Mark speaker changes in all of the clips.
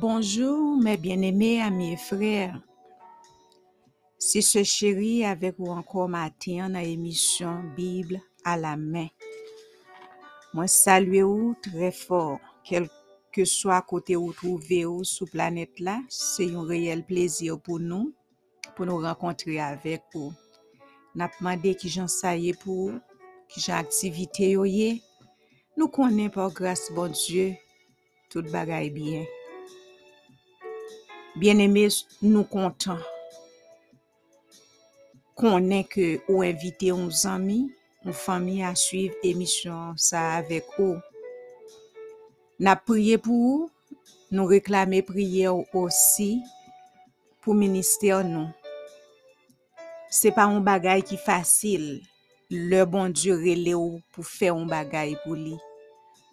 Speaker 1: Bonjour mes bien-aimés amis et frères. C'est ce chéri avec vous encore matin dans l'émission Bible à la main. Moi salue vous très fort, quel que soit côté où trouvez vous sur planète là, c'est un réel plaisir pour nous, pour nous rencontrer avec vous. N'a demandé qui j'en saillé pour qui j'en activité. Nous connaissons par grâce bon Dieu, tout bagaille bien. Bien-aimés, nous comptons konnen que ou invité uns amis, une famille à suivre émission ça avec vous. N'a prié pour vous, nous réclamer prière aussi pour ministère nous. C'est pas un bagay qui facile. Le bon Dieu relè ou pour faire un bagay pour lui.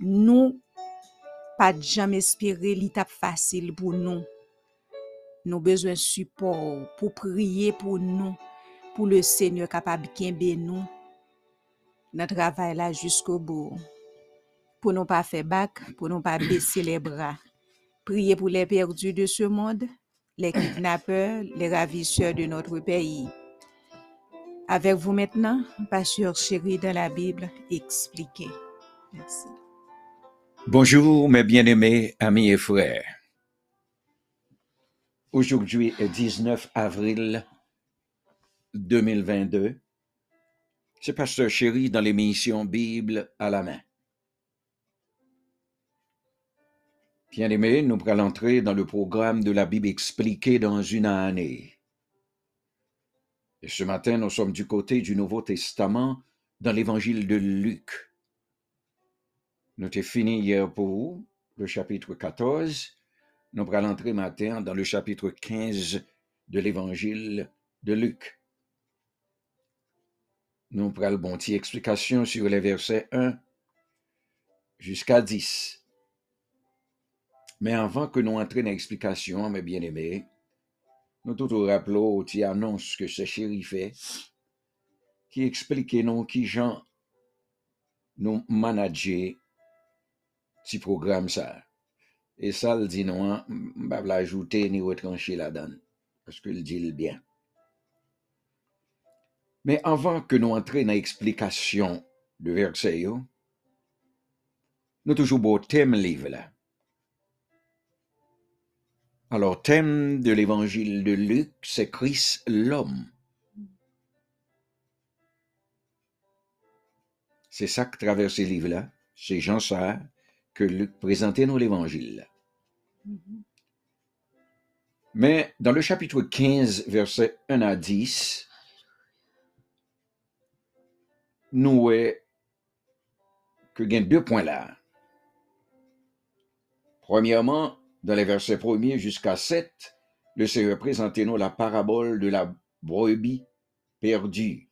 Speaker 1: Nous pas jamais espérer li tap facile pour nous. Nous besoin support pour prier pour nous, pour le Seigneur capable kembe nous. Notre travail là jusqu'au bout. Pour nous pas faire bac, pour nous pas baisser les bras. Priez pour les perdus de ce monde, les kidnappeurs, les ravisseurs de notre pays. Avec vous maintenant, Pasteur chéri dans la Bible expliqué. Merci.
Speaker 2: Bonjour mes bien-aimés amis et frères. Aujourd'hui est 19 avril 2022. C'est Pasteur Chéri dans l'émission Bible à la main. Bien-aimés, nous allons entrer dans le programme de la Bible expliquée dans une année. Et ce matin, nous sommes du côté du Nouveau Testament dans l'évangile de Luc. Nous avons fini hier pour vous, le chapitre 14. Nous allons entrer matin dans le chapitre 15 de l'évangile de Luc. Nous prenons bon petit explication sur les versets 1 jusqu'à 10. Mais avant que nous entrions dans l'explication, mes bien-aimés, nous tout rappelons qui annonce que ce chéri fait, qui explique non qui gens nous manager ce programme ça. Et ça, le dit non, je ne vais pas l'ajouter ni retrancher là-dedans, parce qu'il dit le bien. Mais avant que nous entrions dans l'explication du verset, yo, nous toujours beau thème livre là. Alors, thème de l'évangile de Luc, c'est Christ l'homme. C'est ça que traverse ce livre-là. C'est Jean ça que Luc présentait dans l'évangile. Mais dans le chapitre 15, versets 1 à 10, nous voyons que y a deux points là. Premièrement, dans les versets 1 jusqu'à 7, le Seigneur présentait nous la parabole de la brebis perdue.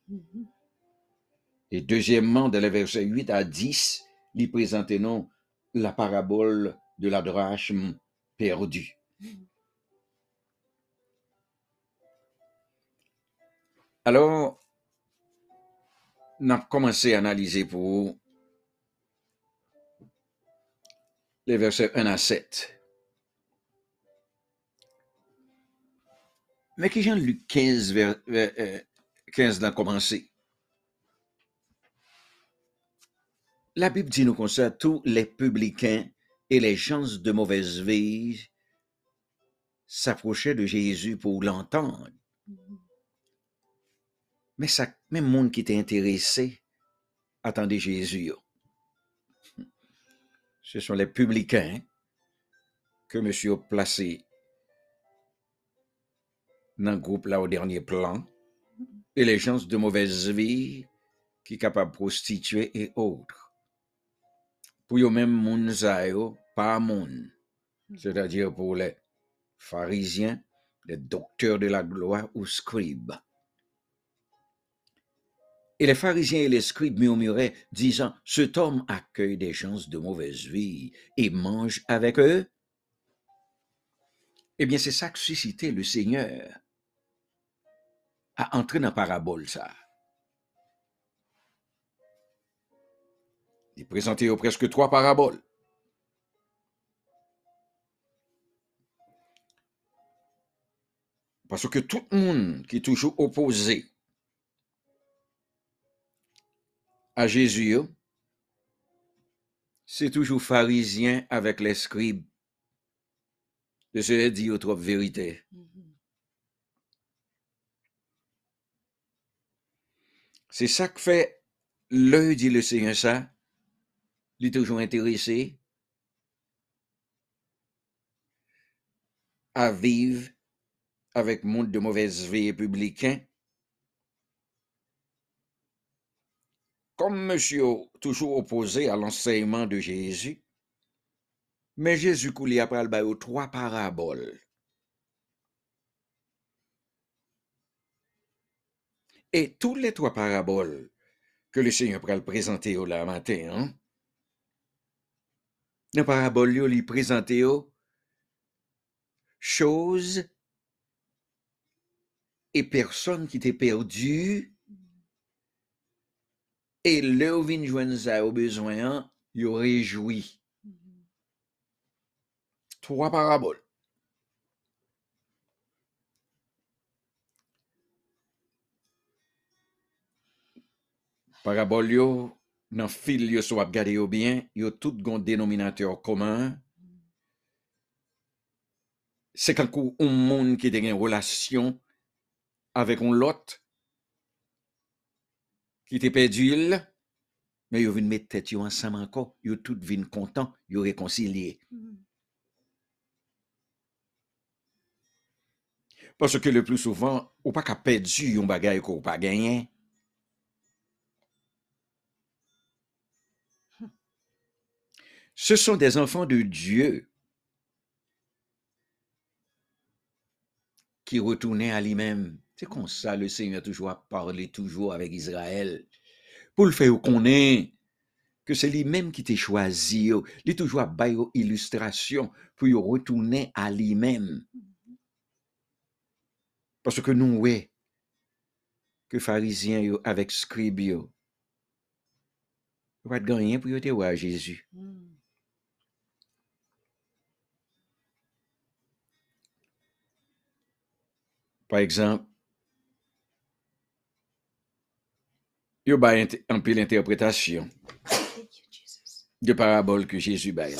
Speaker 2: Et deuxièmement, dans les versets 8 à 10, il présentait nous la parabole de la drachme perdue. Alors, on a commencé à analyser pour vous les versets 1 à 7. Mais qui Jean Luc 15, vers, vers, euh, 15 d'en commencer? La Bible dit nous comme tous les publicains et les gens de mauvaise vie s'approchaient de Jésus pour l'entendre. Mais ça, même monde qui était intéressé attendait Jésus. Ce sont les publicains que monsieur a placé dans le groupe là au dernier plan et les gens de mauvaise vie qui capables de prostituer et autres. Pour. C'est-à-dire pour les pharisiens, les docteurs de la gloire ou scribes. Et les pharisiens et les scribes murmuraient, disant, Cet homme accueille des gens de mauvaise vie et mange avec eux. Eh bien, c'est ça que suscitait le Seigneur à entrer dans la parabole, ça. Il présentait presque trois paraboles. Parce que tout le monde qui est toujours opposé à Jésus, c'est toujours pharisien avec les scribes. Je se dit autre vérité. C'est ça que fait l'œil, dit le Seigneur, ça. Est toujours intéressé à vivre avec monde de mauvaise vie républicain. Comme monsieur toujours opposé à l'enseignement de Jésus, mais Jésus coulait après le trois paraboles. Et tous les trois paraboles que le Seigneur pourrait le présenter au matin, hein? Dans parabole, il lui présenté choses et personnes qui étaient perdues et le vin joindre ça au besoin, il réjoui. Trois paraboles. Parabole nan fil yo sou ap gade yo byen, yo tout gon denominateur koman, se kankou un moun ki te gen relasyon avek un lot, ki te pedi il, men yo vin met tet yo ansam anko, yo tout vin kontan, yo rekoncilie. Mm. Paske le plou souvan, ou pa ka pedi yon bagay ko ou pa genyen, Ce sont des enfants de Dieu qui retournaient à lui-même. C'est comme ça le Seigneur toujours parlé toujours avec Israël. Pour le faire connaître que c'est lui-même qui t'a choisi. Il est toujours à illustration pour retourner à lui-même. Parce que nous, ouais, que pharisiens avec scribes, yo, pas de gagner pour te voir Jésus. Par exemple, yo ba un peu l'interprétation de paraboles que Jésus baille.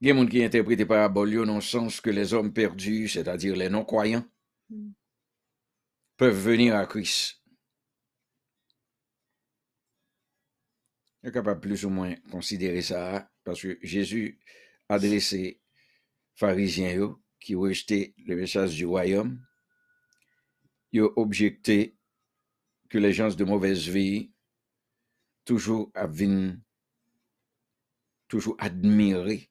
Speaker 2: Il y a des gens qui interprètent les paraboles dans le sens que les hommes perdus, c'est-à-dire les non-croyants, peuvent venir à Christ. Il est capable plus ou moins considérer ça, parce que Jésus a adressé pharisiens qui rejetaient le message du royaume. Ils ont objecté que les gens de mauvaise vie toujours avaient toujours admiré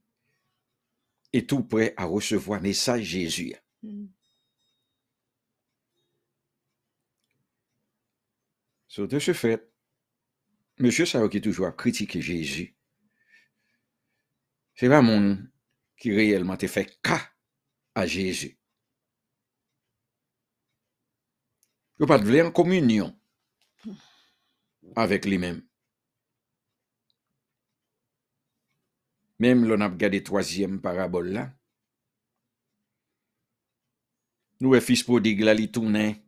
Speaker 2: et tout prêt à recevoir message Jésus. So, de ce fait, Monsieur Sao qui toujours a critiqué Jésus, c'est pas mon qui réellement te fait cas à Jésus. Vous pas de en communion avec lui-même. Même l'on a regardé troisième parabole là. Nous, les fils prodigue, là, ils tournaient.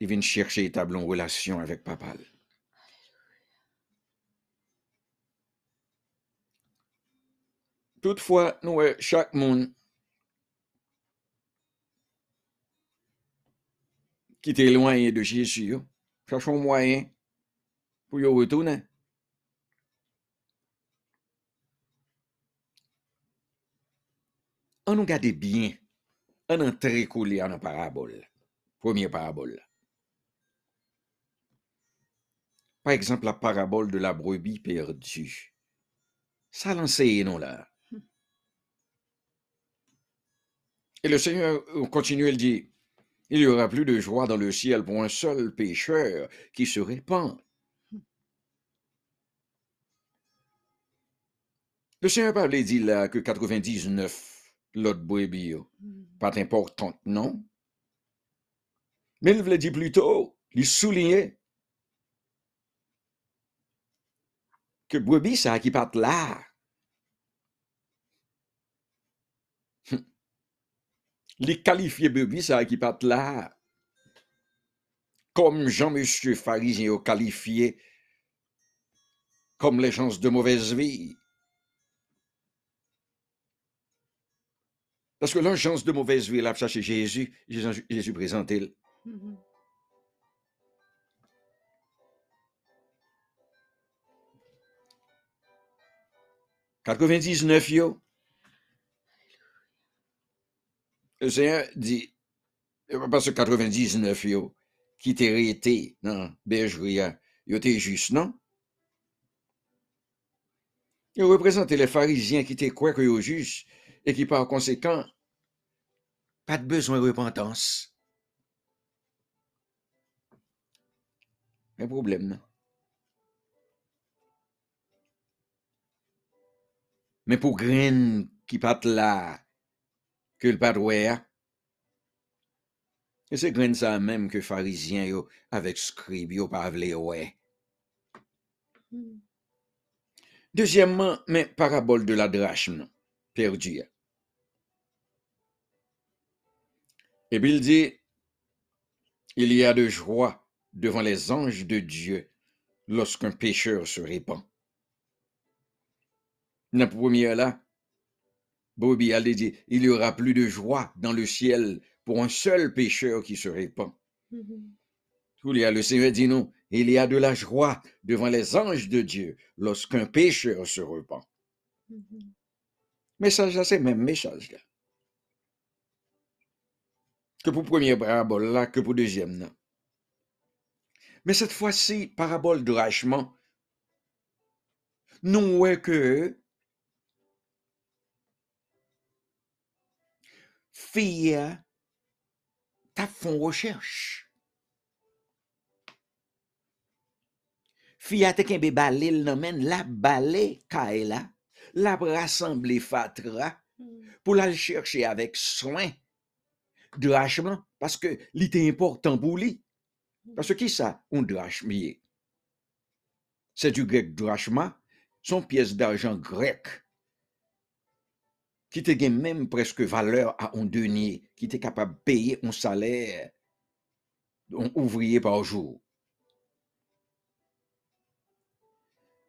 Speaker 2: Ils viennent chercher établir une relation avec papa. Toutefois, nous, chaque monde qui est éloigné de Jésus, cherche un moyen pour y retourner. On nous garde bien, on entre collé à la parabole, première parabole. Par exemple, la parabole de la brebis perdue. Ça l'enseigne, non, là. Et le Seigneur continue, il dit, il n'y aura plus de joie dans le ciel pour un seul pécheur qui se répand. Le Seigneur pas dit là que 99 l'autre brebis, pas important, non? Mais il voulait dire plutôt, il soulignait que brebis ça qui part là. Les qualifiés brebis ça qui là. Comme Jean-Monsieur Pharisien qualifié comme les gens de mauvaise vie. Parce que l'agence de mauvaise vie, là, ça c'est Jésus, Jésus, Jésus présenté. Mm -hmm. 99 yo. Le Seigneur dit, parce que 99 yo, qui t'est réité dans bergerie, yo t'es juste, non? Il représentait les pharisiens qui étaient quoi que yo juste et qui par conséquent, pas de besoin de repentance. Un problème, non? Mais pour graine qui pat là, que le pas et c'est graine ça même que pharisiens yo, avec scribe yo pas ouais. Hmm. Deuxièmement, mais parabole de la drachme perdue. Et puis il dit, il y a de joie devant les anges de Dieu lorsqu'un pécheur se répand. La première là, Bobby allait dit, il y aura plus de joie dans le ciel pour un seul pécheur qui se répand. A le Seigneur dit non, il y a de la joie devant les anges de Dieu lorsqu'un pécheur se repent. Message là, c'est même message là. Que pour première parabole là, que pour deuxième là. Mais cette fois-ci, parabole de rachement, nous voyons que fiye tap fon recherche. Fiya te kenbe bale l nan men, la bale ka e la, la rassemble fatra pou la l cherche avek soin drachman, paske li te importan pou li. Paske ki sa, un drachmiye. Se du grek drachma, son piyes d'arjan grek qui te même presque valeur à un denier, qui était capable de payer un salaire d'un ouvrier par jour.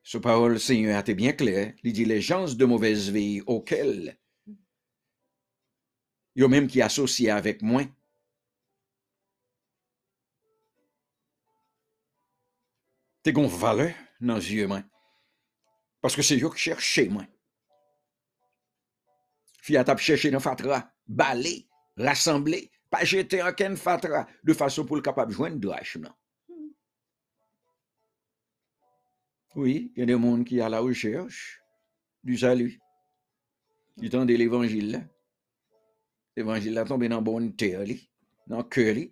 Speaker 2: Ce parole, Seigneur, été bien clair. Il dit les gens de mauvaise vie auxquels a même qui associé avec moi. T'es gon valeur dans yeux, moi. Parce que c'est eux qui cherchent moi. Fiat ap cherché dans fatra, balé, rassemblé, pas jeter aucun fatra, de façon pour le capable de joindre drach, non. Oui, il y a des gens qui à la recherche du salut. Du temps de l'évangile, l'évangile a tombé dans bonne terre, dans le cœur. Et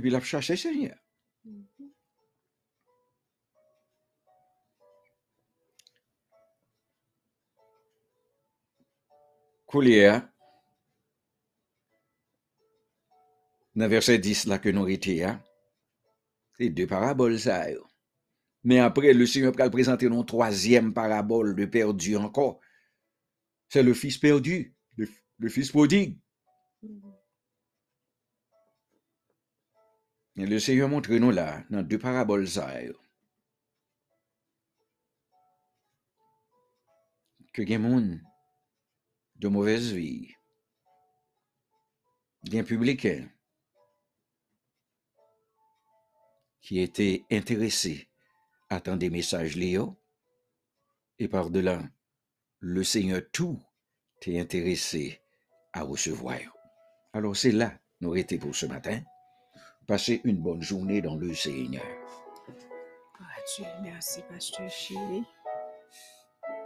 Speaker 2: puis il a le Seigneur. Coulier, dans verset 10 là que nous étions, c'est deux paraboles ça. Mais après, le Seigneur va présenter une troisième parabole de perdu encore. C'est le fils perdu, le, fils prodigue. Et le Seigneur montre nous là, dans deux paraboles ça. Que les gens de mauvaise vie, bien publicain, qui était intéressé à tant des messages Léo, et par-delà, le Seigneur tout t'est intéressé à recevoir. Alors c'est là, nous été pour ce matin. Passez une bonne journée dans le Seigneur.
Speaker 1: Merci, Pasteur Chéri.